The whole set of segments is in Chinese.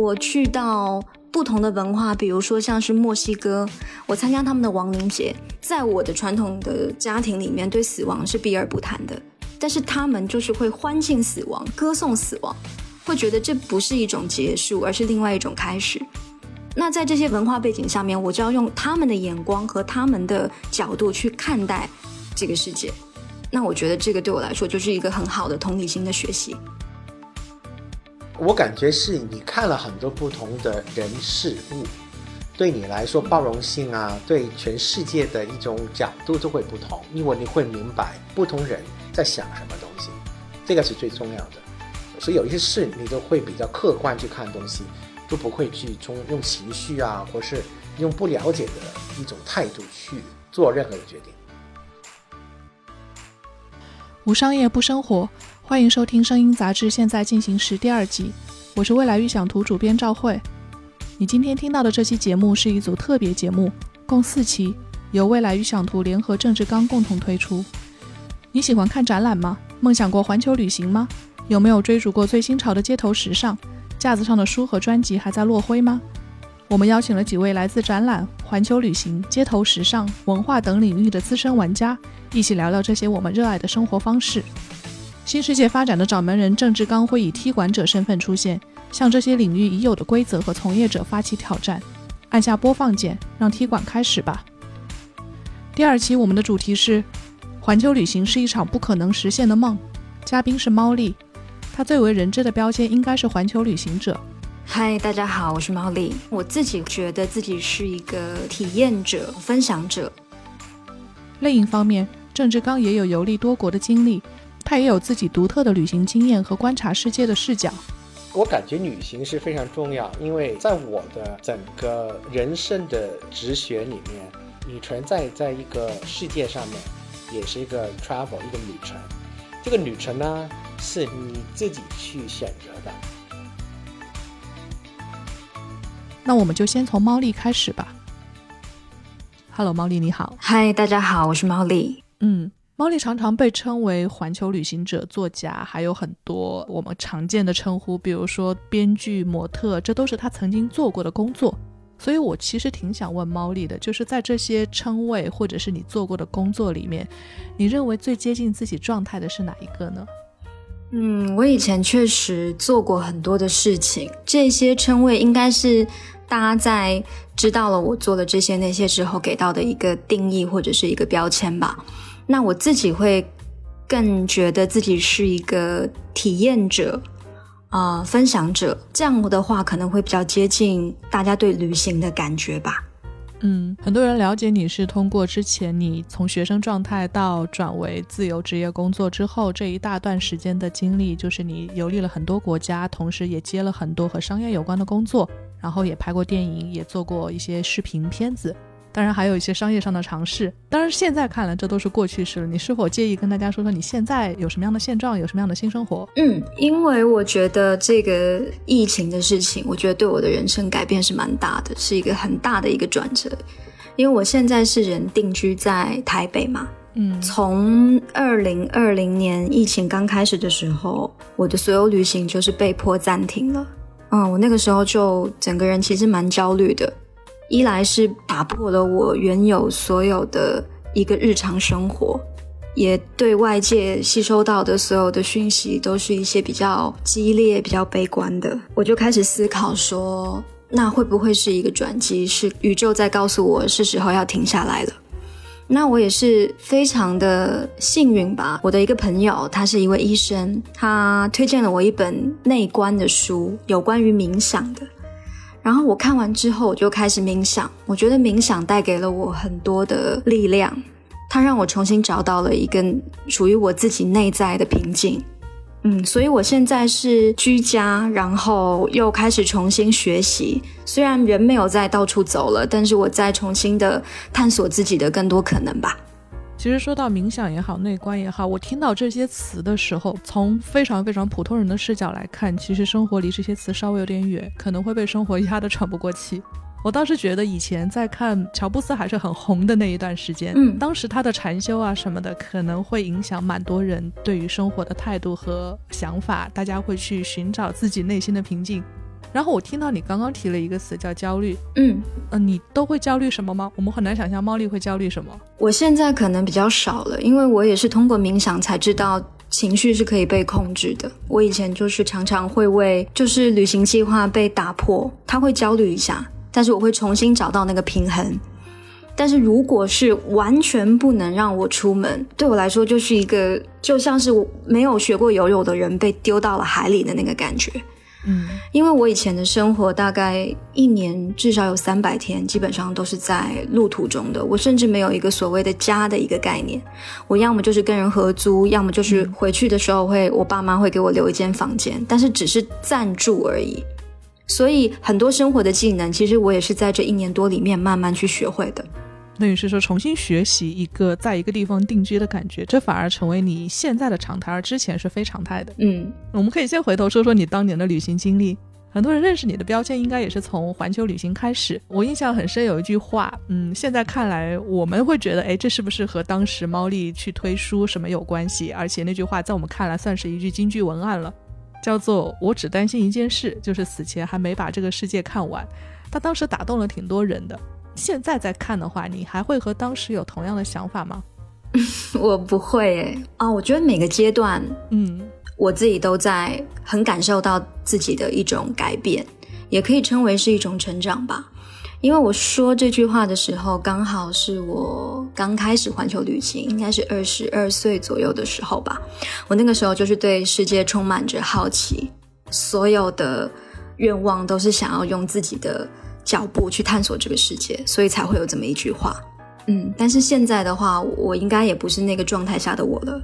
我去到不同的文化，比如说像是墨西哥，我参加他们的亡灵节，在我的传统的家庭里面，对死亡是避而不谈的，但是他们就是会欢庆死亡，歌颂死亡，会觉得这不是一种结束，而是另外一种开始。那在这些文化背景下面，我就要用他们的眼光和他们的角度去看待这个世界。那我觉得这个对我来说就是一个很好的同理心的学习。我感觉是你看了很多不同的人事物，对你来说包容性啊，对全世界的一种角度都会不同，因为你会明白不同人在想什么东西，这个是最重要的。所以有一些事你都会比较客观去看东西。都不会去从用情绪啊，或是用不了解的一种态度去做任何的决定。无商业不生活，欢迎收听《声音杂志》现在进行时第二集，我是未来预想图主编赵慧。你今天听到的这期节目是一组特别节目，共四期，由未来预想图联合郑志刚共同推出。你喜欢看展览吗？梦想过环球旅行吗？有没有追逐过最新潮的街头时尚？架子上的书和专辑还在落灰吗？我们邀请了几位来自展览、环球旅行、街头时尚、文化等领域的资深玩家，一起聊聊这些我们热爱的生活方式。新世界发展的掌门人郑志刚会以踢馆者身份出现，向这些领域已有的规则和从业者发起挑战。按下播放键，让踢馆开始吧。第二期我们的主题是：环球旅行是一场不可能实现的梦。嘉宾是猫丽。他最为人知的标签应该是环球旅行者。嗨，大家好，我是猫丽。我自己觉得自己是一个体验者、分享者。另一方面，郑志刚也有游历多国的经历，他也有自己独特的旅行经验和观察世界的视角。我感觉旅行是非常重要，因为在我的整个人生的哲学里面，你存在在一个世界上面，也是一个 travel 一个旅程。这个旅程呢？是你自己去选择的。那我们就先从猫丽开始吧。Hello，猫丽你好。嗨，大家好，我是猫丽。嗯，猫丽常常被称为环球旅行者、作家，还有很多我们常见的称呼，比如说编剧、模特，这都是他曾经做过的工作。所以我其实挺想问猫丽的，就是在这些称谓或者是你做过的工作里面，你认为最接近自己状态的是哪一个呢？嗯，我以前确实做过很多的事情，这些称谓应该是大家在知道了我做的这些那些之后给到的一个定义或者是一个标签吧。那我自己会更觉得自己是一个体验者啊，分享者，这样的话可能会比较接近大家对旅行的感觉吧。嗯，很多人了解你是通过之前你从学生状态到转为自由职业工作之后这一大段时间的经历，就是你游历了很多国家，同时也接了很多和商业有关的工作，然后也拍过电影，也做过一些视频片子。当然还有一些商业上的尝试，当然现在看来这都是过去式了。你是否介意跟大家说说你现在有什么样的现状，有什么样的新生活？嗯，因为我觉得这个疫情的事情，我觉得对我的人生改变是蛮大的，是一个很大的一个转折。因为我现在是人定居在台北嘛，嗯，从二零二零年疫情刚开始的时候，我的所有旅行就是被迫暂停了。嗯，我那个时候就整个人其实蛮焦虑的。一来是打破了我原有所有的一个日常生活，也对外界吸收到的所有的讯息都是一些比较激烈、比较悲观的。我就开始思考说，那会不会是一个转机？是宇宙在告诉我是时候要停下来了？那我也是非常的幸运吧。我的一个朋友，他是一位医生，他推荐了我一本内观的书，有关于冥想的。然后我看完之后，我就开始冥想。我觉得冥想带给了我很多的力量，它让我重新找到了一个属于我自己内在的平静。嗯，所以我现在是居家，然后又开始重新学习。虽然人没有再到处走了，但是我在重新的探索自己的更多可能吧。其实说到冥想也好，内观也好，我听到这些词的时候，从非常非常普通人的视角来看，其实生活离这些词稍微有点远，可能会被生活压得喘不过气。我倒是觉得以前在看乔布斯还是很红的那一段时间，嗯，当时他的禅修啊什么的，可能会影响蛮多人对于生活的态度和想法，大家会去寻找自己内心的平静。然后我听到你刚刚提了一个词叫焦虑，嗯，呃，你都会焦虑什么吗？我们很难想象猫力会焦虑什么。我现在可能比较少了，因为我也是通过冥想才知道情绪是可以被控制的。我以前就是常常会为就是旅行计划被打破，他会焦虑一下，但是我会重新找到那个平衡。但是如果是完全不能让我出门，对我来说就是一个就像是我没有学过游泳的人被丢到了海里的那个感觉。嗯，因为我以前的生活大概一年至少有三百天，基本上都是在路途中的。我甚至没有一个所谓的家的一个概念。我要么就是跟人合租，要么就是回去的时候会我爸妈会给我留一间房间，但是只是暂住而已。所以很多生活的技能，其实我也是在这一年多里面慢慢去学会的。等于是说重新学习一个在一个地方定居的感觉，这反而成为你现在的常态，而之前是非常态的。嗯，我们可以先回头说说你当年的旅行经历。很多人认识你的标签应该也是从环球旅行开始。我印象很深，有一句话，嗯，现在看来我们会觉得，哎，这是不是和当时猫莉去推书什么有关系？而且那句话在我们看来算是一句京剧文案了，叫做“我只担心一件事，就是死前还没把这个世界看完”。他当时打动了挺多人的。现在再看的话，你还会和当时有同样的想法吗？我不会诶啊，我觉得每个阶段，嗯，我自己都在很感受到自己的一种改变，也可以称为是一种成长吧。因为我说这句话的时候，刚好是我刚开始环球旅行，应该是二十二岁左右的时候吧。我那个时候就是对世界充满着好奇，所有的愿望都是想要用自己的。脚步去探索这个世界，所以才会有这么一句话。嗯，但是现在的话，我应该也不是那个状态下的我了。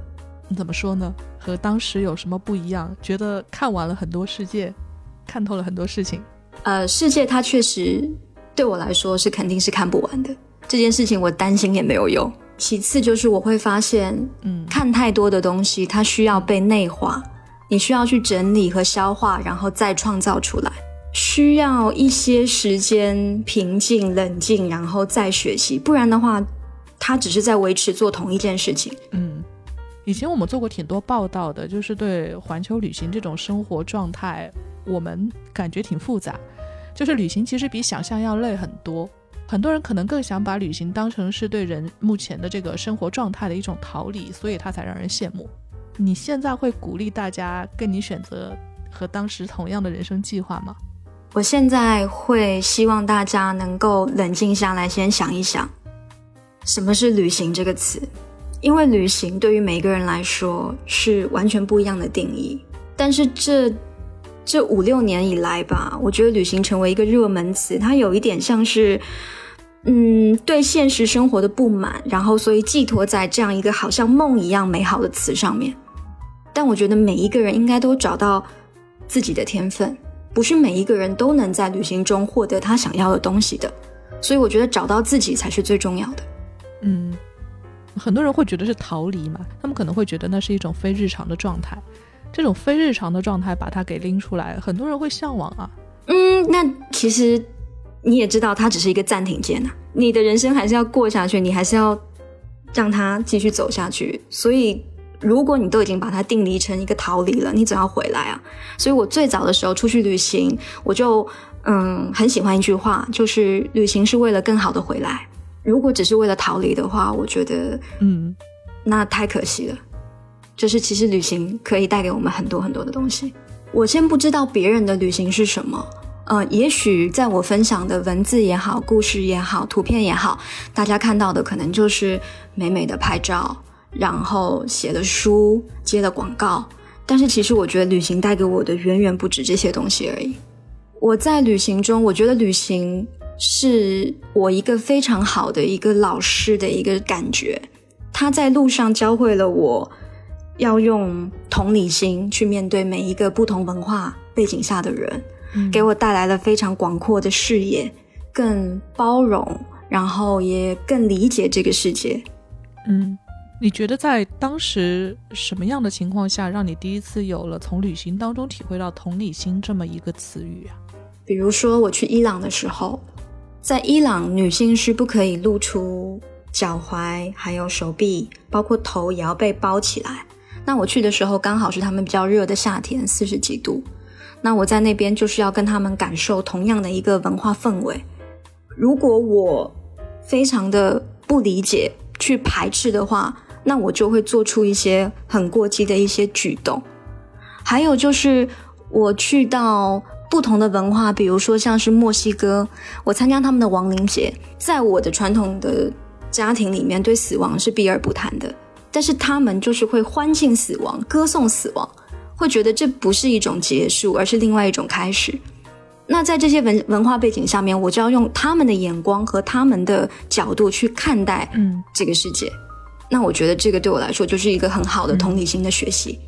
你怎么说呢？和当时有什么不一样？觉得看完了很多世界，看透了很多事情。呃，世界它确实对我来说是肯定是看不完的。这件事情我担心也没有用。其次就是我会发现，嗯，看太多的东西，它需要被内化，你需要去整理和消化，然后再创造出来。需要一些时间平静、冷静，然后再学习，不然的话，他只是在维持做同一件事情。嗯，以前我们做过挺多报道的，就是对环球旅行这种生活状态，我们感觉挺复杂。就是旅行其实比想象要累很多，很多人可能更想把旅行当成是对人目前的这个生活状态的一种逃离，所以他才让人羡慕。你现在会鼓励大家跟你选择和当时同样的人生计划吗？我现在会希望大家能够冷静下来，先想一想，什么是旅行这个词？因为旅行对于每个人来说是完全不一样的定义。但是这这五六年以来吧，我觉得旅行成为一个热门词，它有一点像是，嗯，对现实生活的不满，然后所以寄托在这样一个好像梦一样美好的词上面。但我觉得每一个人应该都找到自己的天分。不是每一个人都能在旅行中获得他想要的东西的，所以我觉得找到自己才是最重要的。嗯，很多人会觉得是逃离嘛，他们可能会觉得那是一种非日常的状态，这种非日常的状态把它给拎出来，很多人会向往啊。嗯，那其实你也知道，它只是一个暂停键啊，你的人生还是要过下去，你还是要让它继续走下去，所以。如果你都已经把它定离成一个逃离了，你总要回来啊。所以我最早的时候出去旅行，我就嗯很喜欢一句话，就是旅行是为了更好的回来。如果只是为了逃离的话，我觉得嗯那太可惜了。就是其实旅行可以带给我们很多很多的东西。我先不知道别人的旅行是什么，呃，也许在我分享的文字也好、故事也好、图片也好，大家看到的可能就是美美的拍照。然后写了书，接了广告，但是其实我觉得旅行带给我的远远不止这些东西而已。我在旅行中，我觉得旅行是我一个非常好的一个老师的一个感觉。他在路上教会了我要用同理心去面对每一个不同文化背景下的人，给我带来了非常广阔的视野，更包容，然后也更理解这个世界。嗯。你觉得在当时什么样的情况下，让你第一次有了从旅行当中体会到同理心这么一个词语啊？比如说我去伊朗的时候，在伊朗女性是不可以露出脚踝，还有手臂，包括头也要被包起来。那我去的时候刚好是他们比较热的夏天，四十几度。那我在那边就是要跟他们感受同样的一个文化氛围。如果我非常的不理解、去排斥的话，那我就会做出一些很过激的一些举动。还有就是我去到不同的文化，比如说像是墨西哥，我参加他们的亡灵节，在我的传统的家庭里面，对死亡是避而不谈的。但是他们就是会欢庆死亡，歌颂死亡，会觉得这不是一种结束，而是另外一种开始。那在这些文文化背景下面，我就要用他们的眼光和他们的角度去看待嗯这个世界。那我觉得这个对我来说就是一个很好的同理心的学习。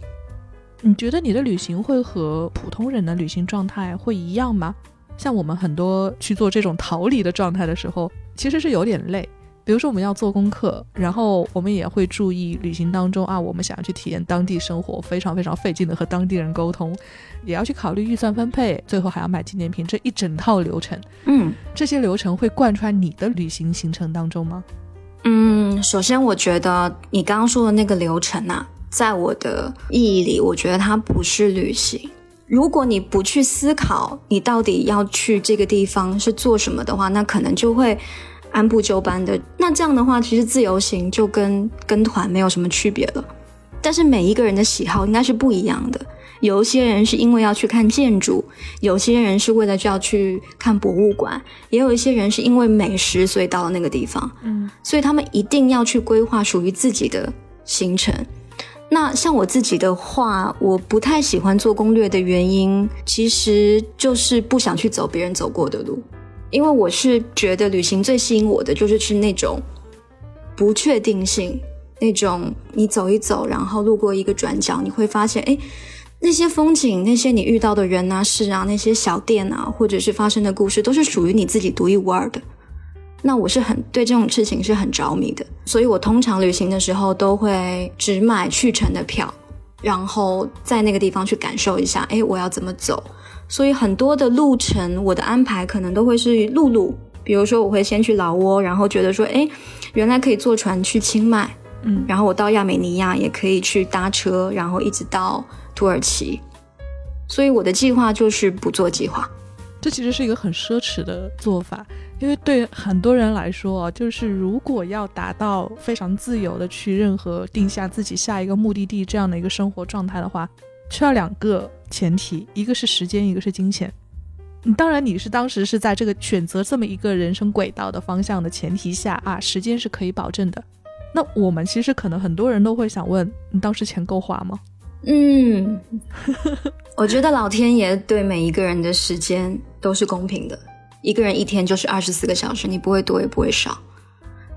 你觉得你的旅行会和普通人的旅行状态会一样吗？像我们很多去做这种逃离的状态的时候，其实是有点累。比如说我们要做功课，然后我们也会注意旅行当中啊，我们想要去体验当地生活，非常非常费劲的和当地人沟通，也要去考虑预算分配，最后还要买纪念品，这一整套流程，嗯这些流程会贯穿你的旅行行程当中吗？嗯，首先我觉得你刚刚说的那个流程啊，在我的意义里，我觉得它不是旅行。如果你不去思考你到底要去这个地方是做什么的话，那可能就会按部就班的。那这样的话，其实自由行就跟跟团没有什么区别了。但是每一个人的喜好应该是不一样的。有一些人是因为要去看建筑，有些人是为了就要去看博物馆，也有一些人是因为美食所以到了那个地方。嗯所以他们一定要去规划属于自己的行程。那像我自己的话，我不太喜欢做攻略的原因，其实就是不想去走别人走过的路，因为我是觉得旅行最吸引我的就是是那种不确定性，那种你走一走，然后路过一个转角，你会发现，哎，那些风景，那些你遇到的人啊、事啊，那些小店啊，或者是发生的故事，都是属于你自己独一无二的。那我是很对这种事情是很着迷的，所以我通常旅行的时候都会只买去程的票，然后在那个地方去感受一下，哎，我要怎么走。所以很多的路程，我的安排可能都会是陆路，比如说我会先去老挝，然后觉得说，哎，原来可以坐船去清迈，嗯然后我到亚美尼亚也可以去搭车，然后一直到土耳其。所以我的计划就是不做计划。这其实是一个很奢侈的做法，因为对很多人来说啊，就是如果要达到非常自由的去任何定下自己下一个目的地这样的一个生活状态的话，需要两个前提，一个是时间，一个是金钱。当然，你是当时是在这个选择这么一个人生轨道的方向的前提下啊，时间是可以保证的。那我们其实可能很多人都会想问，你当时钱够花吗？嗯，我觉得老天爷对每一个人的时间都是公平的，一个人一天就是二十四个小时，你不会多也不会少。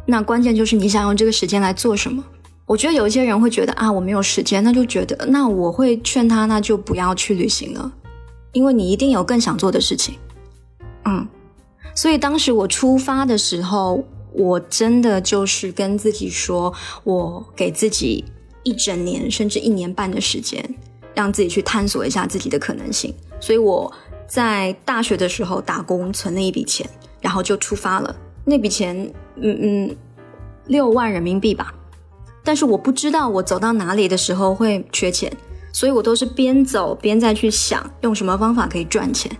那关键就是你想用这个时间来做什么。我觉得有一些人会觉得啊，我没有时间，那就觉得那我会劝他，那就不要去旅行了，因为你一定有更想做的事情。嗯，所以当时我出发的时候，我真的就是跟自己说，我给自己一整年甚至一年半的时间，让自己去探索一下自己的可能性。所以我在大学的时候打工存了一笔钱，然后就出发了。那笔钱，嗯嗯，六万人民币吧。但是我不知道我走到哪里的时候会缺钱，所以我都是边走边再去想用什么方法可以赚钱，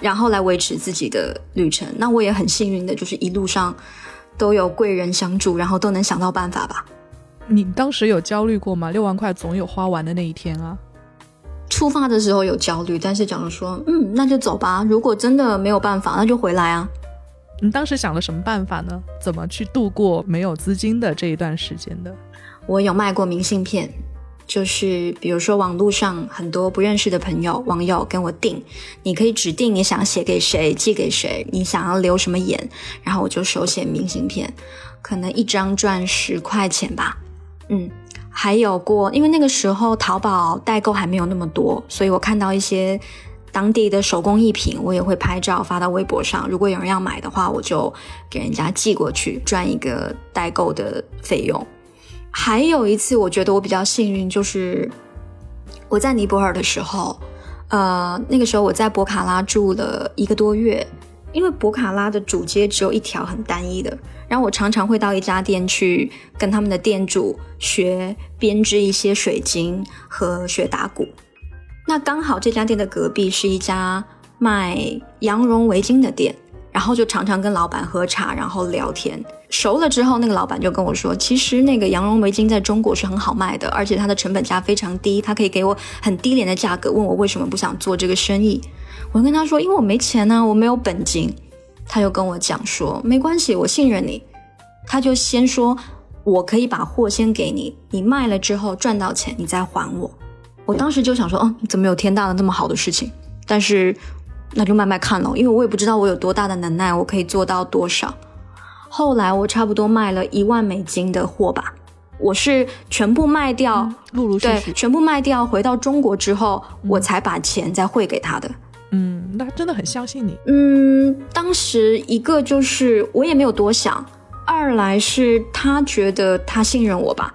然后来维持自己的旅程。那我也很幸运的，就是一路上都有贵人相助，然后都能想到办法吧。你当时有焦虑过吗？六万块总有花完的那一天啊。出发的时候有焦虑，但是假如说，嗯，那就走吧。如果真的没有办法，那就回来啊。你当时想了什么办法呢？怎么去度过没有资金的这一段时间的？我有卖过明信片，就是比如说网络上很多不认识的朋友、网友跟我订，你可以指定你想写给谁、寄给谁，你想要留什么言，然后我就手写明信片，可能一张赚十块钱吧。嗯，还有过，因为那个时候淘宝代购还没有那么多，所以我看到一些当地的手工艺品，我也会拍照发到微博上。如果有人要买的话，我就给人家寄过去，赚一个代购的费用。还有一次，我觉得我比较幸运，就是我在尼泊尔的时候，呃，那个时候我在博卡拉住了一个多月，因为博卡拉的主街只有一条很单一的，然后我常常会到一家店去跟他们的店主学编织一些水晶和学打鼓。那刚好这家店的隔壁是一家卖羊绒围巾的店，然后就常常跟老板喝茶，然后聊天。熟了之后，那个老板就跟我说，其实那个羊绒围巾在中国是很好卖的，而且它的成本价非常低，他可以给我很低廉的价格。问我为什么不想做这个生意，我跟他说，因为我没钱呢，我没有本金。他就跟我讲说，没关系，我信任你。他就先说，我可以把货先给你，你卖了之后赚到钱，你再还我。我当时就想说，嗯，怎么有天大的那么好的事情？但是那就慢慢看喽，因为我也不知道我有多大的能耐，我可以做到多少。后来我差不多卖了一万美金的货吧，我是全部卖掉，陆陆续对，续，全部卖掉，回到中国之后，我才把钱再汇给他的。嗯，那真的很相信你。嗯，当时一个就是我也没有多想，二来是他觉得他信任我吧。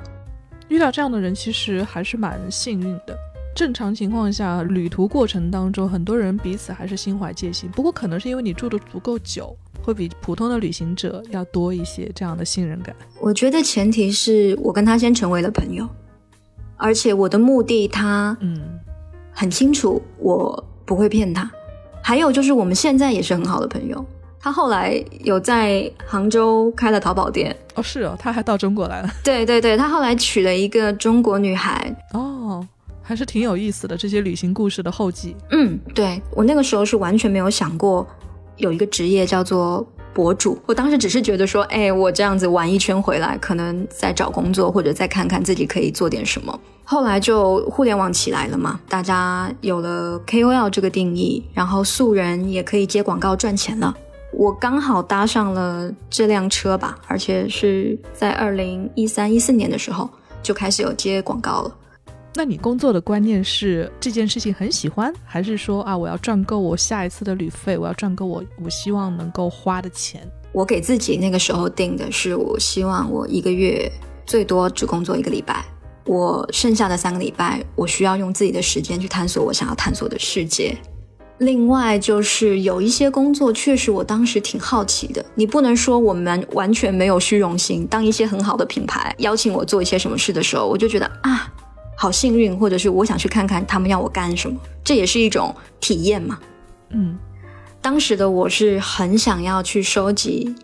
遇到这样的人，其实还是蛮幸运的。正常情况下，旅途过程当中，很多人彼此还是心怀戒心。不过，可能是因为你住的足够久，会比普通的旅行者要多一些这样的信任感。我觉得前提是我跟他先成为了朋友，而且我的目的他嗯很清楚，我不会骗他。还有就是我们现在也是很好的朋友。他后来有在杭州开了淘宝店，哦，是哦，他还到中国来了。对对对，他后来娶了一个中国女孩，哦，还是挺有意思的这些旅行故事的后记。嗯，对我那个时候是完全没有想过有一个职业叫做博主。我当时只是觉得说，哎，我这样子玩一圈回来，可能再找工作或者再看看自己可以做点什么。后来就互联网起来了嘛，大家有了 KOL 这个定义，然后素人也可以接广告赚钱了。我刚好搭上了这辆车吧，而且是在二零一三一四年的时候就开始有接广告了。那你工作的观念是这件事情很喜欢，还是说啊，我要赚够我下一次的旅费，我要赚够我我希望能够花的钱？我给自己那个时候定的是，我希望我一个月最多只工作一个礼拜，我剩下的三个礼拜，我需要用自己的时间去探索我想要探索的世界。另外就是有一些工作，确实我当时挺好奇的。你不能说我们完全没有虚荣心。当一些很好的品牌邀请我做一些什么事的时候，我就觉得啊，好幸运，或者是我想去看看他们要我干什么，这也是一种体验嘛。嗯，当时的我是很想要去收集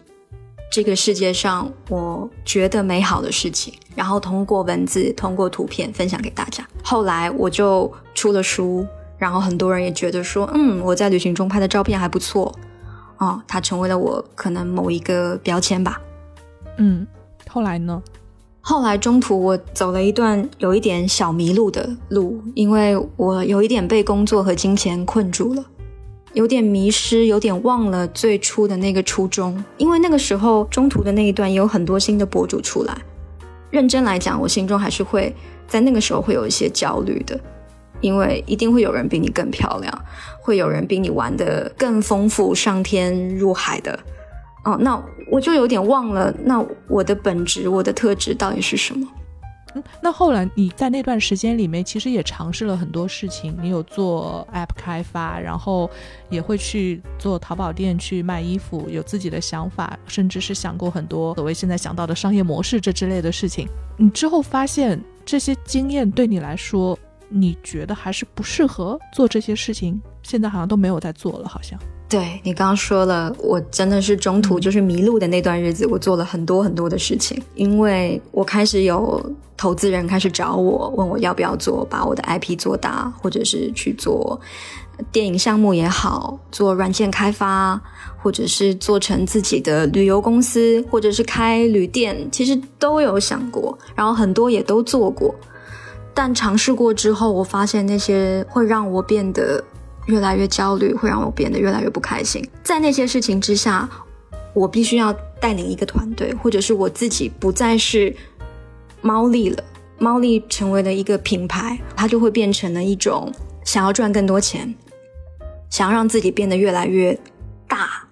这个世界上我觉得美好的事情，然后通过文字、通过图片分享给大家。后来我就出了书，然后很多人也觉得说，嗯，我在旅行中拍的照片还不错，哦，它成为了我可能某一个标签吧。嗯，后来呢？后来中途我走了一段有一点小迷路的路，因为我有一点被工作和金钱困住了。有点迷失，有点忘了最初的那个初衷。因为那个时候中途的那一段也有很多新的博主出来，认真来讲，我心中还是会在那个时候会有一些焦虑的，因为一定会有人比你更漂亮，会有人比你玩的更丰富、上天入海的。哦，那我就有点忘了，那我的本质、我的特质到底是什么？嗯，那后来你在那段时间里面，其实也尝试了很多事情。你有做 App 开发，然后也会去做淘宝店去卖衣服，有自己的想法，甚至是想过很多所谓现在想到的商业模式这之类的事情。你之后发现这些经验对你来说，你觉得还是不适合做这些事情，现在好像都没有在做了，好像。对你刚刚说了，我真的是中途就是迷路的那段日子，我做了很多很多的事情，因为我开始有投资人开始找我，问我要不要做，把我的 IP 做大，或者是去做电影项目也好，做软件开发，或者是做成自己的旅游公司，或者是开旅店，其实都有想过，然后很多也都做过，但尝试过之后，我发现那些会让我变得。越来越焦虑，会让我变得越来越不开心。在那些事情之下，我必须要带领一个团队，或者是我自己不再是猫力了。猫力成为了一个品牌，它就会变成了一种想要赚更多钱，想要让自己变得越来越大。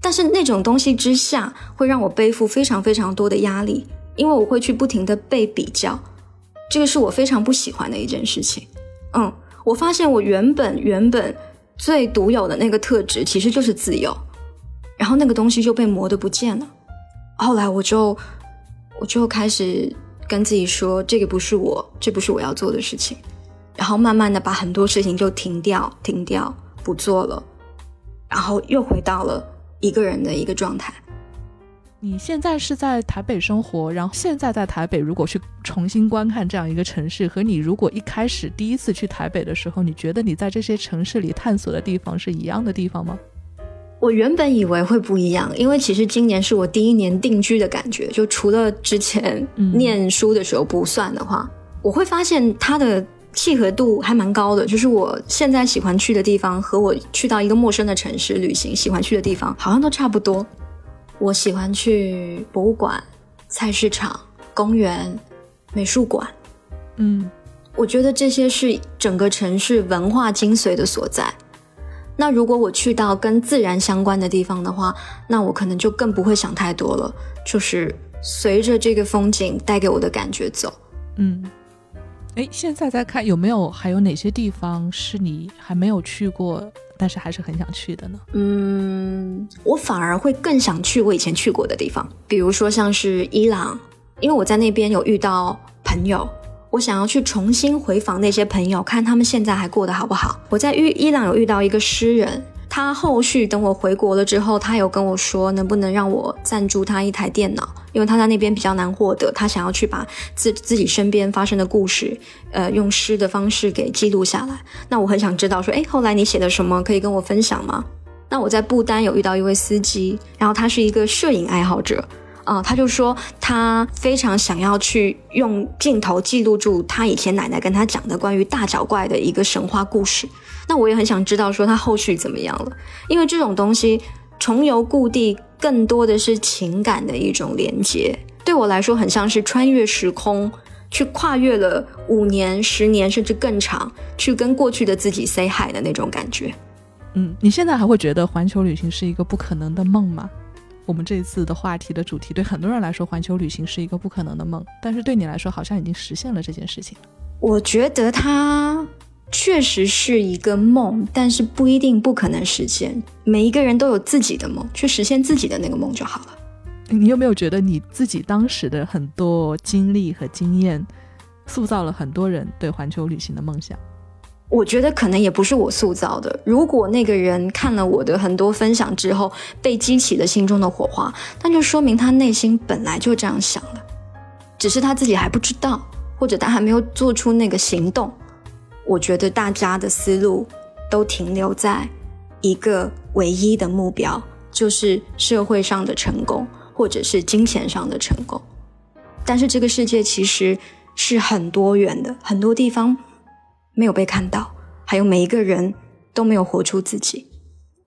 但是那种东西之下，会让我背负非常非常多的压力，因为我会去不停的被比较，这个是我非常不喜欢的一件事情。嗯。我发现我原本原本最独有的那个特质其实就是自由，然后那个东西就被磨得不见了。后来我就我就开始跟自己说，这个不是我，这不是我要做的事情。然后慢慢的把很多事情就停掉、停掉，不做了，然后又回到了一个人的一个状态。你现在是在台北生活，然后现在在台北，如果去重新观看这样一个城市，和你如果一开始第一次去台北的时候，你觉得你在这些城市里探索的地方是一样的地方吗？我原本以为会不一样，因为其实今年是我第一年定居的感觉，就除了之前念书的时候不算的话，我会发现它的契合度还蛮高的。就是我现在喜欢去的地方，和我去到一个陌生的城市旅行喜欢去的地方，好像都差不多。我喜欢去博物馆、菜市场、公园、美术馆。嗯，我觉得这些是整个城市文化精髓的所在。那如果我去到跟自然相关的地方的话，那我可能就更不会想太多了，就是随着这个风景带给我的感觉走。嗯，哎，现在在看有没有还有哪些地方是你还没有去过？但是还是很想去的呢。嗯，我反而会更想去我以前去过的地方，比如说像是伊朗，因为我在那边有遇到朋友，我想要去重新回访那些朋友，看他们现在还过得好不好。我在遇伊朗有遇到一个诗人。他后续等我回国了之后，他有跟我说，能不能让我赞助他一台电脑，因为他在那边比较难获得，他想要去把自自己身边发生的故事，呃，用诗的方式给记录下来。那我很想知道，说，哎，后来你写的什么，可以跟我分享吗？那我在不丹有遇到一位司机，然后他是一个摄影爱好者。啊，他就说他非常想要去用镜头记录住他以前奶奶跟他讲的关于大脚怪的一个神话故事。那我也很想知道说他后续怎么样了，因为这种东西重游故地更多的是情感的一种连接，对我来说很像是穿越时空，去跨越了五年、十年甚至更长，去跟过去的自己 say hi 的那种感觉。嗯，你现在还会觉得环球旅行是一个不可能的梦吗？我们这一次的话题的主题，对很多人来说，环球旅行是一个不可能的梦，但是对你来说，好像已经实现了这件事情。我觉得它确实是一个梦，但是不一定不可能实现。每一个人都有自己的梦，去实现自己的那个梦就好了。你有没有觉得你自己当时的很多经历和经验，塑造了很多人对环球旅行的梦想？我觉得可能也不是我塑造的。如果那个人看了我的很多分享之后，被激起了心中的火花，那就说明他内心本来就这样想了，只是他自己还不知道，或者他还没有做出那个行动。我觉得大家的思路都停留在一个唯一的目标，就是社会上的成功，或者是金钱上的成功。但是这个世界其实是很多元的，很多地方。没有被看到，还有每一个人都没有活出自己。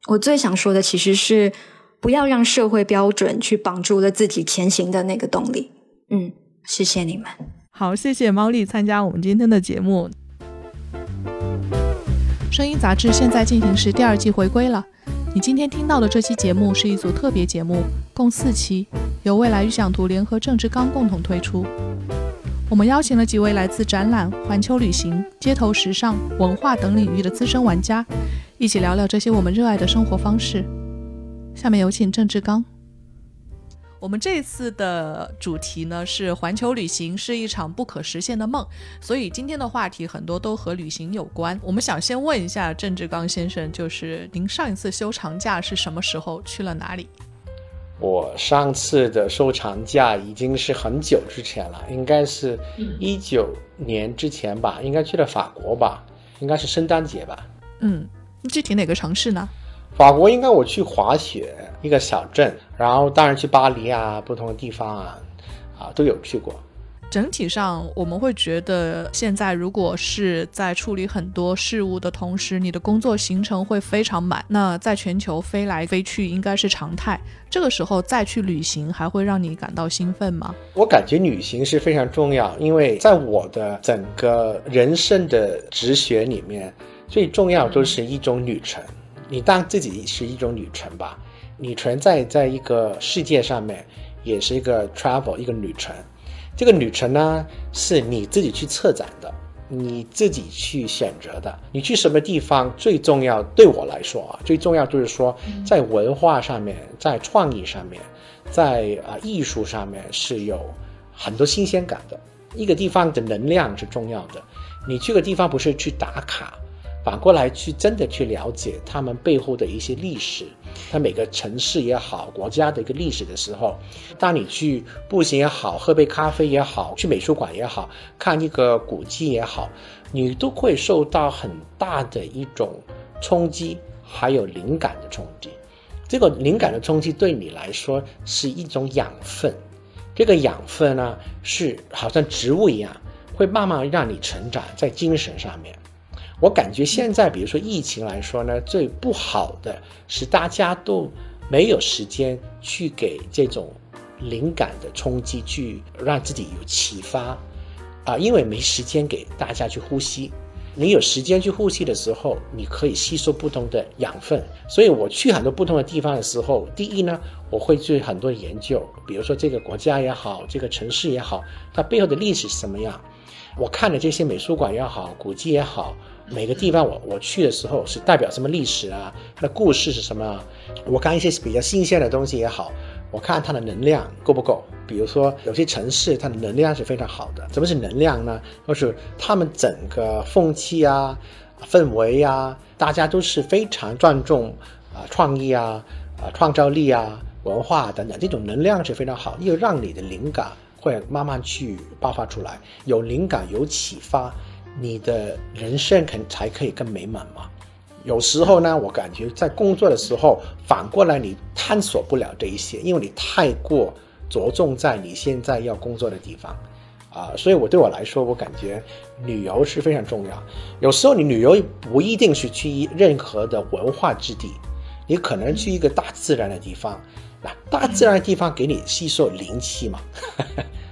我最想说的其实是，不要让社会标准去绑住了自己前行的那个动力。嗯，谢谢你们。好，谢谢猫丽参加我们今天的节目。声音杂志现在进行时第二季回归了。你今天听到的这期节目是一组特别节目，共四期，由未来预想图联合郑志刚共同推出。我们邀请了几位来自展览、环球旅行、街头时尚、文化等领域的资深玩家，一起聊聊这些我们热爱的生活方式。下面有请郑志刚。我们这次的主题呢是环球旅行是一场不可实现的梦，所以今天的话题很多都和旅行有关。我们想先问一下郑志刚先生，就是您上一次休长假是什么时候？去了哪里？我上次的收长假已经是很久之前了，应该是一九年之前吧，应该去了法国吧，应该是圣诞节吧。嗯，具体哪个城市呢？法国应该我去滑雪一个小镇，然后当然去巴黎啊，不同的地方啊，啊都有去过。整体上，我们会觉得现在如果是在处理很多事务的同时，你的工作行程会非常满。那在全球飞来飞去应该是常态。这个时候再去旅行，还会让你感到兴奋吗？我感觉旅行是非常重要，因为在我的整个人生的哲学里面，最重要都是一种旅程。你当自己是一种旅程吧，你存在在一个世界上面，也是一个 travel 一个旅程。这个旅程呢，是你自己去策展的，你自己去选择的。你去什么地方最重要？对我来说啊，最重要就是说，在文化上面，在创意上面，在啊艺术上面是有很多新鲜感的。一个地方的能量是重要的，你去个地方不是去打卡，反过来去真的去了解他们背后的一些历史，它每个城市也好，国家的一个历史的时候，当你去步行也好，喝杯咖啡也好，去美术馆也好，看一个古迹也好，你都会受到很大的一种冲击，还有灵感的冲击。这个灵感的冲击对你来说是一种养分，这个养分呢是好像植物一样，会慢慢让你成长在精神上面。我感觉现在，比如说疫情来说呢，最不好的是大家都没有时间去给这种灵感的冲击，去让自己有启发啊，因为没时间给大家去呼吸。你有时间去呼吸的时候，你可以吸收不同的养分。所以我去很多不同的地方的时候，第一呢，我会做很多研究，比如说这个国家也好，这个城市也好，它背后的历史是什么样。我看的这些美术馆也好，古迹也好，每个地方我我去的时候是代表什么历史啊？它的故事是什么？我看一些比较新鲜的东西也好。我看它的能量够不够？比如说有些城市它的能量是非常好的。什么是能量呢？就是他们整个风气啊、氛围啊，大家都是非常注重啊创意啊、啊创造力啊、文化等等，这种能量是非常好，又让你的灵感会慢慢去爆发出来。有灵感有启发，你的人生肯才可以更美满嘛。有时候呢，我感觉在工作的时候，反过来你探索不了这一些，因为你太过着重在你现在要工作的地方，啊，所以我对我来说，我感觉旅游是非常重要。有时候你旅游不一定是去任何的文化之地，你可能去一个大自然的地方，那大自然的地方给你吸收灵气嘛，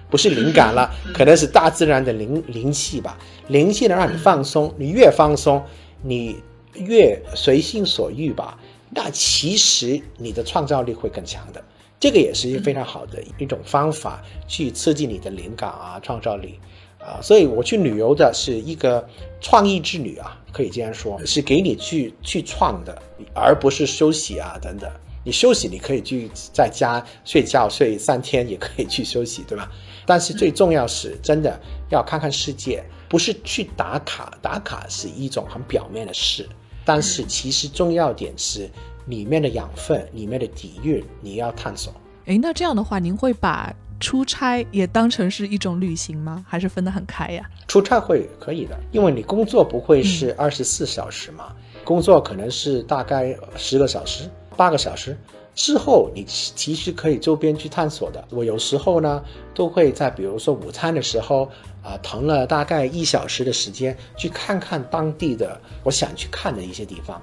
不是灵感了，可能是大自然的灵灵气吧，灵气能让你放松，你越放松，你。越随心所欲吧，那其实你的创造力会更强的。这个也是一个非常好的一种方法，去刺激你的灵感啊、创造力啊。所以我去旅游的是一个创意之旅啊，可以这样说，是给你去去创的，而不是休息啊等等。你休息，你可以去在家睡觉睡三天，也可以去休息，对吧？但是最重要是真的要看看世界，不是去打卡，打卡是一种很表面的事。但是其实重要点是里面的养分，里面的底蕴，你要探索。诶，那这样的话，您会把出差也当成是一种旅行吗？还是分得很开呀？出差会可以的，因为你工作不会是二十四小时嘛，工作可能是大概十个小时、八个小时。之后，你其实可以周边去探索的。我有时候呢，都会在比如说午餐的时候，啊，腾了大概一小时的时间，去看看当地的我想去看的一些地方。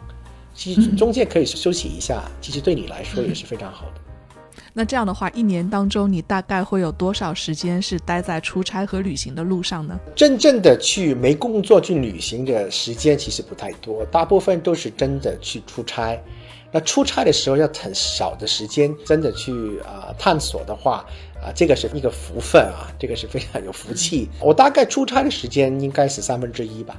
其实中间可以休息一下，其实对你来说也是非常好的。那这样的话，一年当中你大概会有多少时间是待在出差和旅行的路上呢？真正的去没工作去旅行的时间其实不太多，大部分都是真的去出差。那出差的时候要很少的时间，真的去啊探索的话，啊这个是一个福分啊，这个是非常有福气。我大概出差的时间应该是三分之一吧。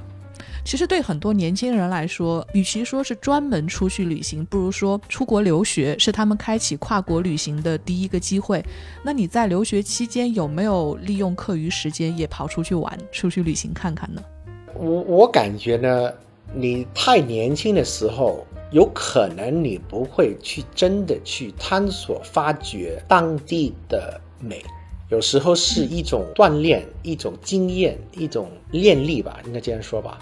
其实对很多年轻人来说，与其说是专门出去旅行，不如说出国留学是他们开启跨国旅行的第一个机会。那你在留学期间有没有利用课余时间也跑出去玩、出去旅行看看呢？我我感觉呢，你太年轻的时候。有可能你不会去真的去探索、发掘当地的美，有时候是一种锻炼、一种经验、一种练力吧，应该这样说吧，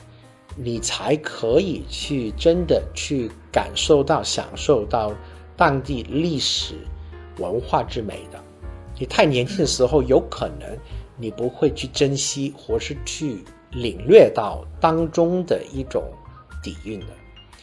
你才可以去真的去感受到、享受到当地历史文化之美的。你太年轻的时候，有可能你不会去珍惜，或是去领略到当中的一种底蕴的。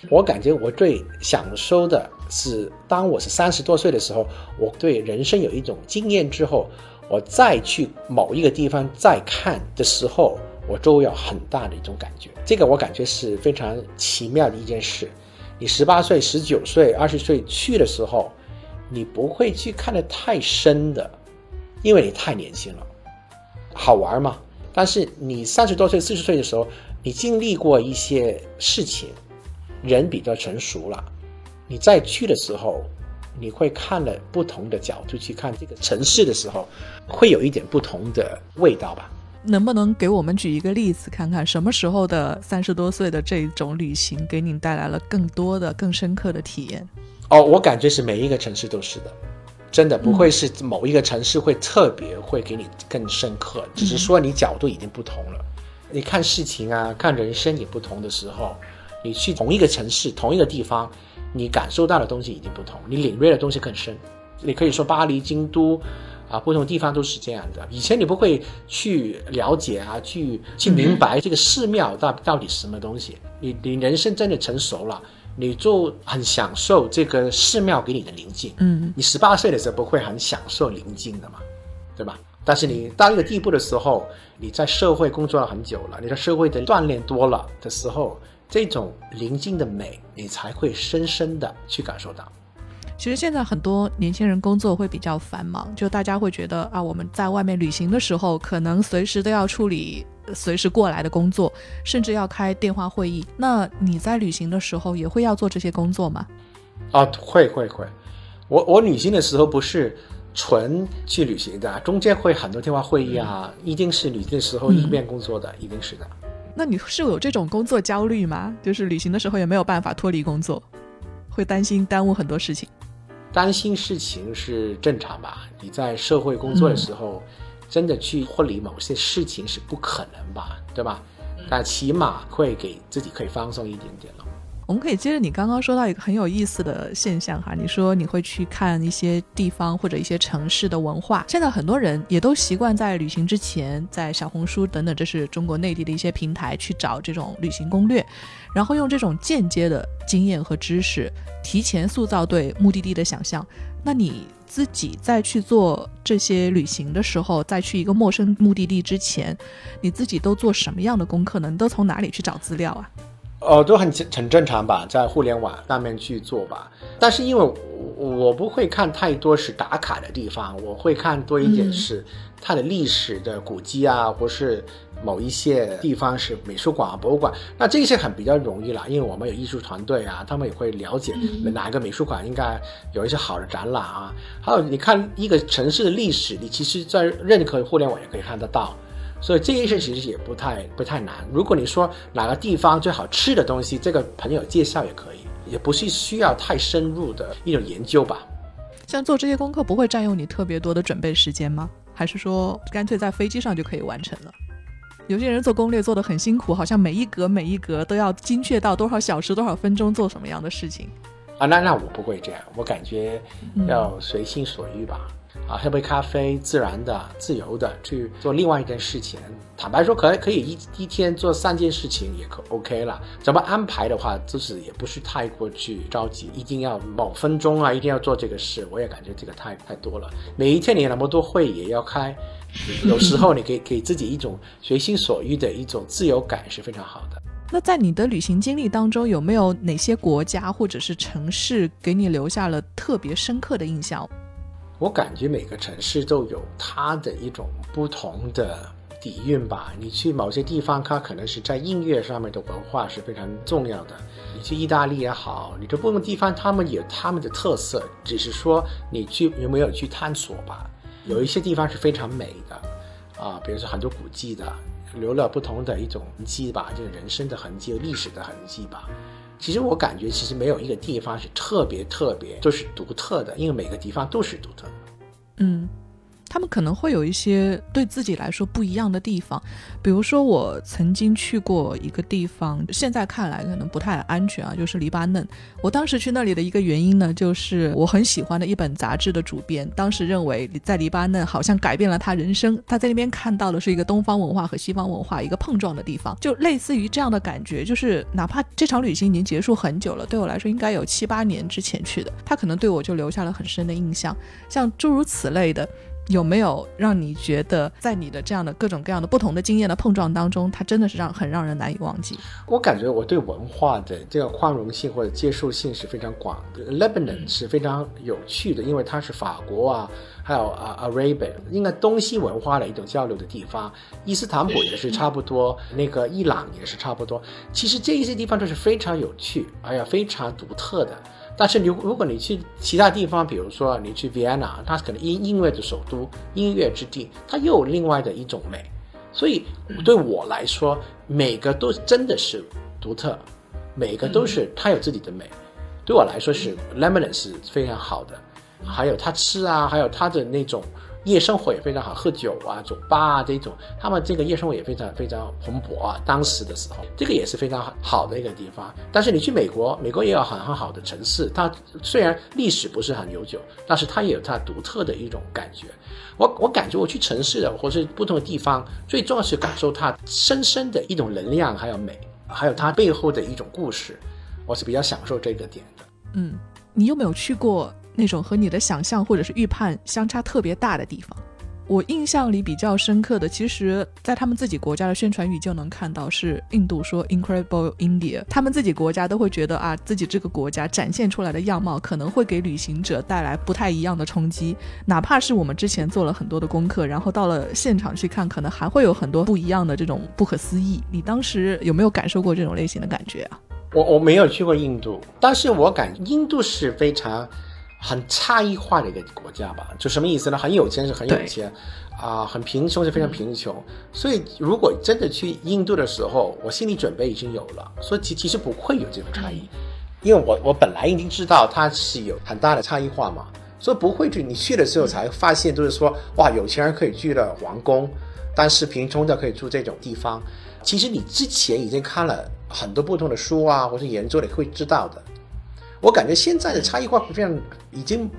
我感觉我最享受的是，当我是三十多岁的时候，我对人生有一种经验之后，我再去某一个地方再看的时候，我都有很大的一种感觉。这个我感觉是非常奇妙的一件事。你十八岁、十九岁、二十岁去的时候，你不会去看得太深的，因为你太年轻了，好玩嘛。但是你三十多岁、四十岁的时候，你经历过一些事情。人比较成熟了，你再去的时候，你会看了不同的角度去看这个城市的时候，会有一点不同的味道吧。能不能给我们举一个例子，看看什么时候的三十多岁的这种旅行给你带来了更多的、更深刻的体验？哦，我感觉是每一个城市都是的，真的不会是某一个城市会特别会给你更深刻，只是说你角度已经不同了。你看事情啊，看人生也不同的时候，你去同一个城市、同一个地方，你感受到的东西已经不同，你领略的东西更深。你可以说巴黎、京都。啊，不同地方都是这样的。以前你不会去了解啊，去去明白这个寺庙到到底什么东西。你你人生真的成熟了，你就很享受这个寺庙给你的宁静。嗯，你十八岁的时候不会很享受宁静的嘛，对吧？但是你到一个地步的时候，你在社会工作了很久了，你在社会的锻炼多了的时候，这种宁静的美，你才会深深的去感受到。其实现在很多年轻人工作会比较繁忙，就大家会觉得啊，我们在外面旅行的时候，可能随时都要处理随时过来的工作，甚至要开电话会议。那你在旅行的时候也会要做这些工作吗？啊，会会会。我我旅行的时候不是纯去旅行的，中间会很多电话会议啊，一定是旅行的时候一边工作的，一定是的。那你是有这种工作焦虑吗？就是旅行的时候也没有办法脱离工作，会担心耽误很多事情。担心事情是正常吧？你在社会工作的时候，真的去脱离某些事情是不可能吧？对吧？但起码会给自己可以放松一点点了。我们可以接着你刚刚说到一个很有意思的现象哈，你说你会去看一些地方或者一些城市的文化。现在很多人也都习惯在旅行之前，在小红书等等，这是中国内地的一些平台去找这种旅行攻略，然后用这种间接的经验和知识，提前塑造对目的地的想象。那你自己在去做这些旅行的时候，在去一个陌生目的地之前，你自己都做什么样的功课呢？你都从哪里去找资料啊？哦，都很很正常吧，在互联网上面去做吧。但是因为我我不会看太多是打卡的地方，我会看多一点是它的历史的古迹啊，或是某一些地方是美术馆、啊博物馆。那这些很比较容易了，因为我们有艺术团队啊，他们也会了解哪个美术馆应该有一些好的展览啊。还有你看一个城市的历史，你其实在任何互联网也可以看得到。所以这一些其实也不太不太难。如果你说哪个地方最好吃的东西，这个朋友介绍也可以，也不是需要太深入的一种研究吧。像做这些功课不会占用你特别多的准备时间吗？还是说干脆在飞机上就可以完成了？有些人做攻略做得很辛苦，好像每一格每一格都要精确到多少小时多少分钟做什么样的事情。啊，那那我不会这样，我感觉要随心所欲吧。啊，喝杯咖啡，自然的、自由的去做另外一件事情。坦白说，可以可以一一天做三件事情也可 OK 了。怎么安排的话，就是也不是太过去着急，一定要某分钟啊，一定要做这个事。我也感觉这个太太多了。每一天你那么多会也要开，有时候你给给自己一种随心所欲的一种自由感是非常好的。那在你的旅行经历当中，有没有哪些国家或者是城市给你留下了特别深刻的印象？我感觉每个城市都有它的一种不同的底蕴吧。你去某些地方，它可能是在音乐上面的文化是非常重要的。你去意大利也好，你这不同地方，他们有他们的特色，只是说你去有没有去探索吧。有一些地方是非常美的，啊，比如说很多古迹的，留了不同的一种痕迹吧，就是人生的痕迹、历史的痕迹吧。其实我感觉，其实没有一个地方是特别特别，就是独特的，因为每个地方都是独特的。嗯。他们可能会有一些对自己来说不一样的地方，比如说我曾经去过一个地方，现在看来可能不太安全啊，就是黎巴嫩。我当时去那里的一个原因呢，就是我很喜欢的一本杂志的主编，当时认为在黎巴嫩好像改变了他人生。他在那边看到的是一个东方文化和西方文化一个碰撞的地方，就类似于这样的感觉，就是哪怕这场旅行已经结束很久了，对我来说应该有七八年之前去的，他可能对我就留下了很深的印象，像诸如此类的。有没有让你觉得，在你的这样的各种各样的不同的经验的碰撞当中，它真的是让很让人难以忘记？我感觉我对文化的这个宽容性或者接受性是非常广的。Lebanon 是非常有趣的，因为它是法国啊，还有啊 Arabia，应该东西文化的一种交流的地方。伊斯坦布也是差不多，那个伊朗也是差不多。其实这一些地方都是非常有趣，哎呀，非常独特的。但是你如果你去其他地方，比如说你去 Vienna，，它可能音音乐的首都、音乐之地，它又有另外的一种美。所以对我来说，每个都真的是独特，每个都是它有自己的美。对我来说是 l e m o n 是非常好的，还有它吃啊，还有它的那种夜生活也非常好，喝酒啊、酒吧啊这种，他们这个夜生活也非常非常蓬勃啊。当时的时候，这个也是非常好的一个地方。但是你去美国，美国也有很很好的城市，它虽然历史不是很悠久，但是它也有它独特的一种感觉。我我感觉我去城市的或是不同的地方，最重要是感受它深深的一种能量，还有美，还有它背后的一种故事。我是比较享受这个点的。嗯，你有没有去过那种和你的想象或者是预判相差特别大的地方？我印象里比较深刻的，其实，在他们自己国家的宣传语就能看到，是印度说 “Incredible India”，他们自己国家都会觉得啊，自己这个国家展现出来的样貌可能会给旅行者带来不太一样的冲击，哪怕是我们之前做了很多的功课，然后到了现场去看，可能还会有很多不一样的这种不可思议。你当时有没有感受过这种类型的感觉啊？我我没有去过印度，但是我感印度是非常很差异化的一个国家吧？就什么意思呢？很有钱是很有钱，啊，很贫穷是非常贫穷。所以如果真的去印度的时候，我心理准备已经有了，所以其其实不会有这种差异，因为我我本来已经知道它是有很大的差异化嘛，所以不会去你去的时候才发现，就是说哇，有钱人可以去的皇宫，但是贫穷的可以住这种地方。其实你之前已经看了。很多不同的书啊，或者研究，你会知道的。我感觉现在的差异化非常已经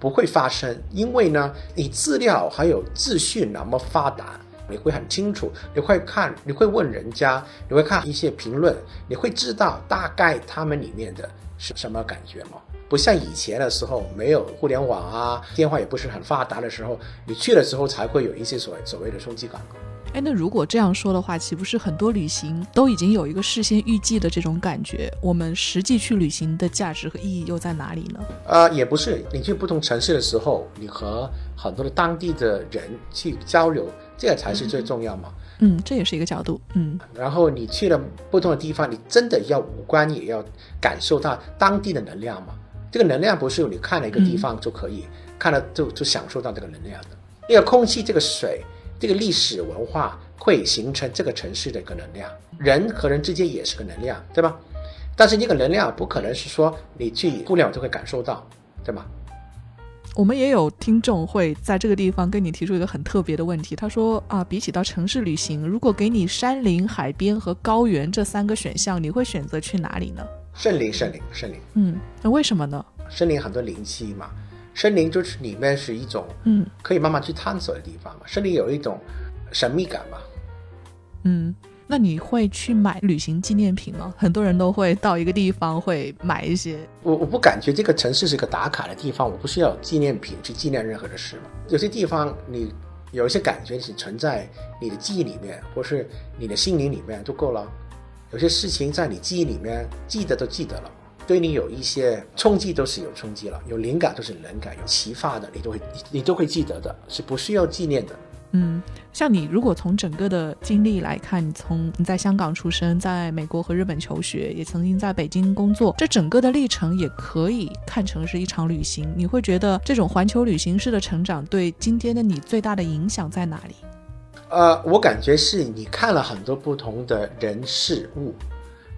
不会发生，因为呢，你资料还有资讯那么发达，你会很清楚，你会看，你会问人家，你会看一些评论，你会知道大概他们里面的是什么感觉吗？不像以前的时候，没有互联网啊，电话也不是很发达的时候，你去了之后才会有一些所谓所谓的冲击感。哎，那如果这样说的话，岂不是很多旅行都已经有一个事先预计的这种感觉？我们实际去旅行的价值和意义又在哪里呢？呃，也不是，你去不同城市的时候，你和很多的当地的人去交流，这个才是最重要嘛。嗯，这也是一个角度。嗯，然后你去了不同的地方，你真的要五官也要感受到当地的能量嘛？这个能量不是你看了一个地方就可以看了就就享受到这个能量的。那个空气，这个水。这个历史文化会形成这个城市的一个能量，人和人之间也是个能量，对吧？但是这个能量不可能是说你去互联网就会感受到，对吗？我们也有听众会在这个地方跟你提出一个很特别的问题，他说啊，比起到城市旅行，如果给你山林、海边和高原这三个选项，你会选择去哪里呢？森林，森林，森林。嗯，那为什么呢？森林很多灵气嘛。森林就是里面是一种，嗯，可以慢慢去探索的地方嘛。森林有一种神秘感嘛。嗯，那你会去买旅行纪念品吗？很多人都会到一个地方会买一些。我我不感觉这个城市是一个打卡的地方，我不需要纪念品去纪念任何的事嘛。有些地方你有一些感觉是存在你的记忆里面，或是你的心灵里面就够了。有些事情在你记忆里面记得都记得了。对你有一些冲击都是有冲击了，有灵感都是灵感，有启发的你都会你都会记得的，是不需要纪念的。嗯，像你如果从整个的经历来看，你从你在香港出生，在美国和日本求学，也曾经在北京工作，这整个的历程也可以看成是一场旅行。你会觉得这种环球旅行式的成长对今天的你最大的影响在哪里？呃，我感觉是你看了很多不同的人事物。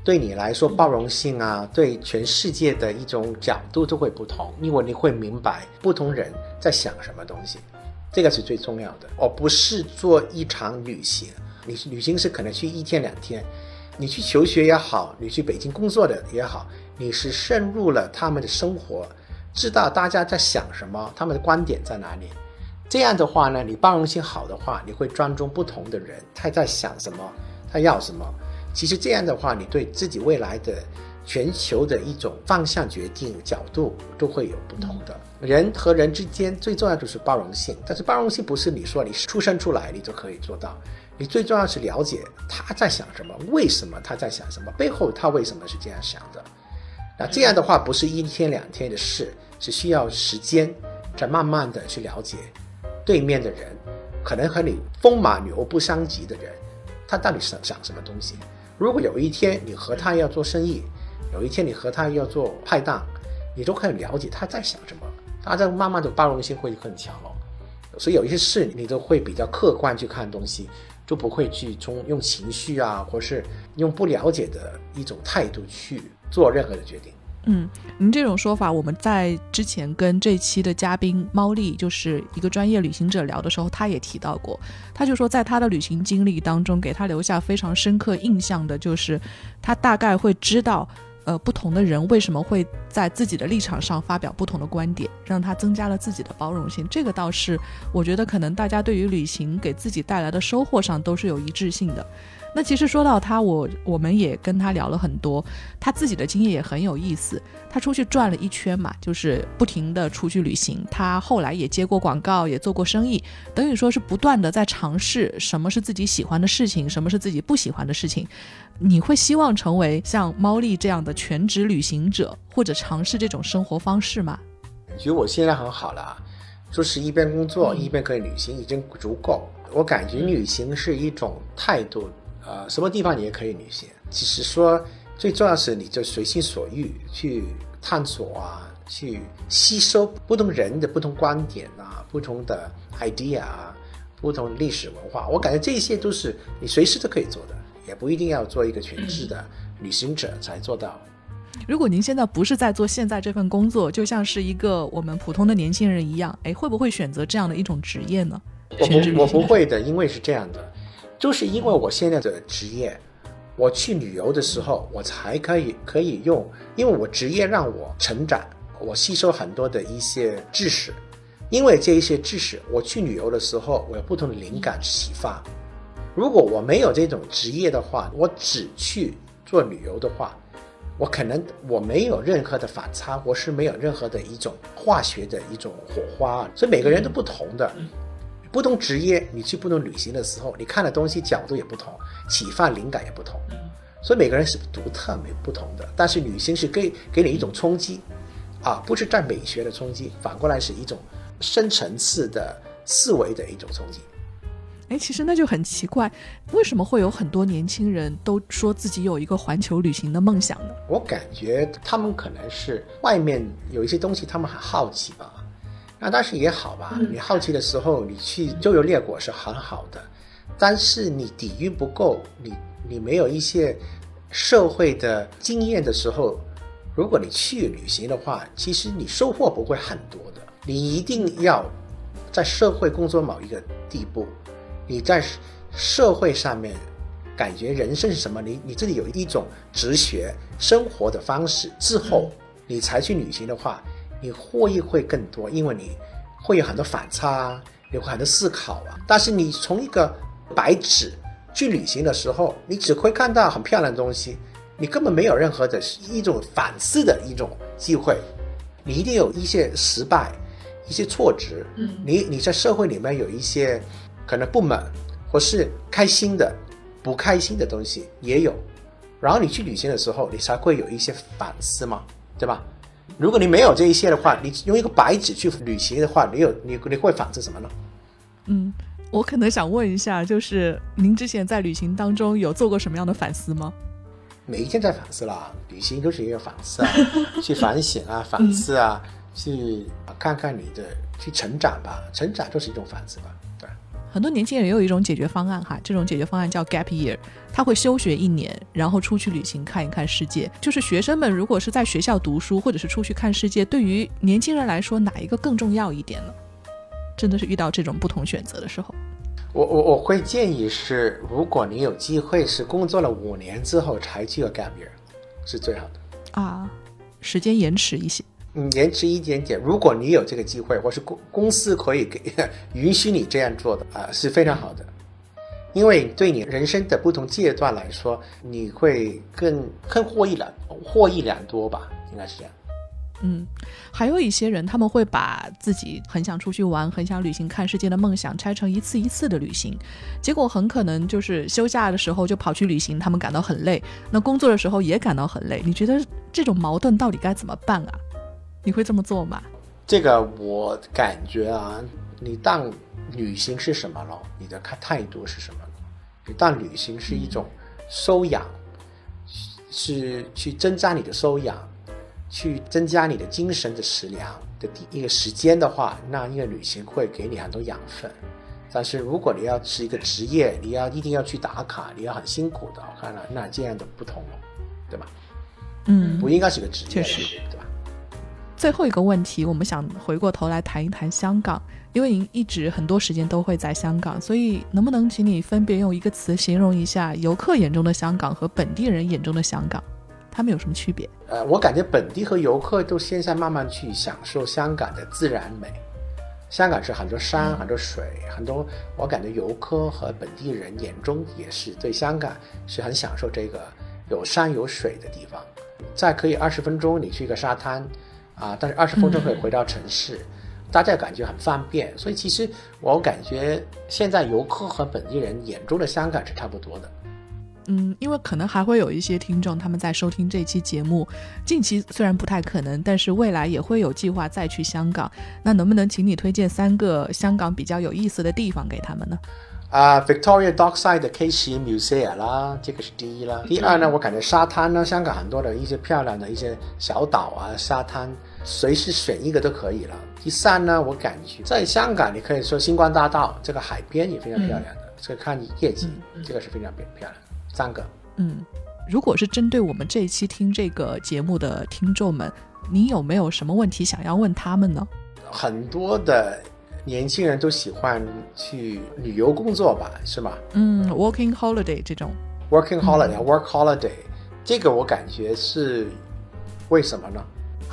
对你来说，包容性啊，对全世界的一种角度都会不同，因为你会明白不同人在想什么东西，这个是最重要的。而不是做一场旅行，你旅行是可能去一天两天，你去求学也好，你去北京工作的也好，你是深入了他们的生活，知道大家在想什么，他们的观点在哪里。这样的话呢，你包容性好的话，你会尊重不同的人，他在想什么，他要什么。其实这样的话，你对自己未来的全球的一种方向决定角度都会有不同的。人和人之间最重要就是包容性，但是包容性不是你说你出生出来你就可以做到，你最重要是了解他在想什么，为什么他在想什么，背后他为什么是这样想的。那这样的话不是一天两天的事，是需要时间，再慢慢的去了解对面的人，可能和你风马牛不相及的人，他到底想想什么东西。如果有一天你和他要做生意，有一天你和他要做派档，你都可以了解他在想什么，他在慢慢的包容性会更强了。所以有一些事你都会比较客观去看东西，就不会去从用情绪啊，或是用不了解的一种态度去做任何的决定。嗯，您这种说法，我们在之前跟这期的嘉宾猫丽，就是一个专业旅行者聊的时候，他也提到过。他就说，在他的旅行经历当中，给他留下非常深刻印象的，就是他大概会知道，呃，不同的人为什么会在自己的立场上发表不同的观点，让他增加了自己的包容性。这个倒是，我觉得可能大家对于旅行给自己带来的收获上都是有一致性的。那其实说到他，我我们也跟他聊了很多，他自己的经验也很有意思。他出去转了一圈嘛，就是不停的出去旅行。他后来也接过广告，也做过生意，等于说是不断的在尝试什么是自己喜欢的事情，什么是自己不喜欢的事情。你会希望成为像猫丽这样的全职旅行者，或者尝试这种生活方式吗？我觉得我现在很好了，就是一边工作一边可以旅行，已经足够。我感觉旅行是一种态度。呃，什么地方你也可以旅行。其实说最重要是，你就随心所欲去探索啊，去吸收不同人的不同观点啊，不同的 idea 啊，不同历史文化。我感觉这些都是你随时都可以做的，也不一定要做一个全职的旅行者才做到。如果您现在不是在做现在这份工作，就像是一个我们普通的年轻人一样，哎，会不会选择这样的一种职业呢？我不，我不会的，因为是这样的。就是因为我现在的职业，我去旅游的时候，我才可以可以用，因为我职业让我成长，我吸收很多的一些知识，因为这一些知识，我去旅游的时候，我有不同的灵感启发。如果我没有这种职业的话，我只去做旅游的话，我可能我没有任何的反差，我是没有任何的一种化学的一种火花，所以每个人都不同的。不同职业，你去不同旅行的时候，你看的东西角度也不同，启发灵感也不同，所以每个人是独特、没不同的。但是旅行是给给你一种冲击，啊，不是在美学的冲击，反过来是一种深层次的思维的一种冲击。哎，其实那就很奇怪，为什么会有很多年轻人都说自己有一个环球旅行的梦想呢？我感觉他们可能是外面有一些东西，他们很好奇吧。那但是也好吧，你好奇的时候，你去周游列国是很好的，但是你底蕴不够，你你没有一些社会的经验的时候，如果你去旅行的话，其实你收获不会很多的。你一定要在社会工作某一个地步，你在社会上面感觉人生是什么，你你这里有一种直学生活的方式之后，你才去旅行的话。你获益会更多，因为你会有很多反差，有很多思考啊。但是你从一个白纸去旅行的时候，你只会看到很漂亮的东西，你根本没有任何的一种反思的一种机会。你一定有一些失败，一些挫折。嗯，你你在社会里面有一些可能不满，或是开心的、不开心的东西也有。然后你去旅行的时候，你才会有一些反思嘛，对吧？如果你没有这一些的话，你用一个白纸去旅行的话，你有你你会反思什么呢？嗯，我可能想问一下，就是您之前在旅行当中有做过什么样的反思吗？每一天在反思啦，旅行都是一个反思啊，去反省啊，反思啊，去看看你的去成长吧，成长就是一种反思吧。很多年轻人也有一种解决方案哈，这种解决方案叫 gap year，他会休学一年，然后出去旅行看一看世界。就是学生们如果是在学校读书，或者是出去看世界，对于年轻人来说，哪一个更重要一点呢？真的是遇到这种不同选择的时候，我我我会建议是，如果你有机会是工作了五年之后才去个 gap year，是最好的啊，时间延迟一些。嗯，延迟一点点。如果你有这个机会，或是公公司可以给 允许你这样做的啊，是非常好的。因为对你人生的不同阶段来说，你会更更获益了，获益良多吧，应该是这样。嗯，还有一些人，他们会把自己很想出去玩、很想旅行、看世界的梦想拆成一次一次的旅行，结果很可能就是休假的时候就跑去旅行，他们感到很累；那工作的时候也感到很累。你觉得这种矛盾到底该怎么办啊？你会这么做吗？这个我感觉啊，你当旅行是什么了？你的看态度是什么？你当旅行是一种修养，是去增加你的修养，去增加你的精神的食粮的第一个时间的话，那因为旅行会给你很多养分。但是如果你要是一个职业，你要一定要去打卡，你要很辛苦的，我看了那这样的不同了，对吧？嗯，不应该是个职业，确实对吧？最后一个问题，我们想回过头来谈一谈香港，因为您一直很多时间都会在香港，所以能不能请你分别用一个词形容一下游客眼中的香港和本地人眼中的香港，他们有什么区别？呃，我感觉本地和游客都现在慢慢去享受香港的自然美。香港是很多山、很多水、很多，我感觉游客和本地人眼中也是对香港是很享受这个有山有水的地方。再可以二十分钟你去一个沙滩，啊，但是二十分钟可以回到城市，大家感觉很方便。所以其实我感觉现在游客和本地人眼中的香港是差不多的。嗯，因为可能还会有一些听众他们在收听这期节目，近期虽然不太可能，但是未来也会有计划再去香港。那能不能请你推荐三个香港比较有意思的地方给他们呢？啊、v i c t o r i a Dockside 的 K 十 Museum 啦，这个是第一啦。第二呢，我感觉沙滩呢，香港很多的一些漂亮的一些小岛啊，沙滩，随时选一个都可以了。第三呢，我感觉在香港，你可以说星光大道这个海边也非常漂亮的，这个看你夜景，这个是非常漂漂亮的。三个，嗯，如果是针对我们这一期听这个节目的听众们，你有没有什么问题想要问他们呢？很多的年轻人都喜欢去旅游工作吧，是吗嗯，working holiday 这种，？Working holiday、work holiday，这个我感觉是为什么呢？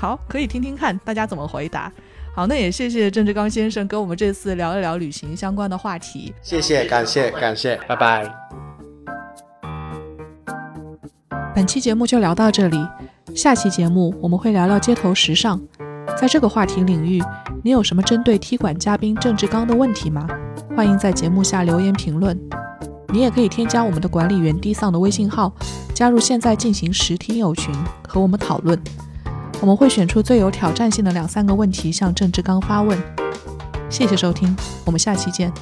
好，可以听听看大家怎么回答。好，那也谢谢郑志刚先生跟我们这次聊一聊旅行相关的话题。谢谢，感谢，感谢，拜拜。本期节目就聊到这里，下期节目我们会聊聊街头时尚。在这个话题领域，你有什么针对踢馆嘉宾郑志刚的问题吗？欢迎在节目下留言评论。你也可以添加我们的管理员低丧的微信号，加入现在进行时听友群，和我们讨论。我们会选出最有挑战性的两三个问题向郑志刚发问。谢谢收听，我们下期见。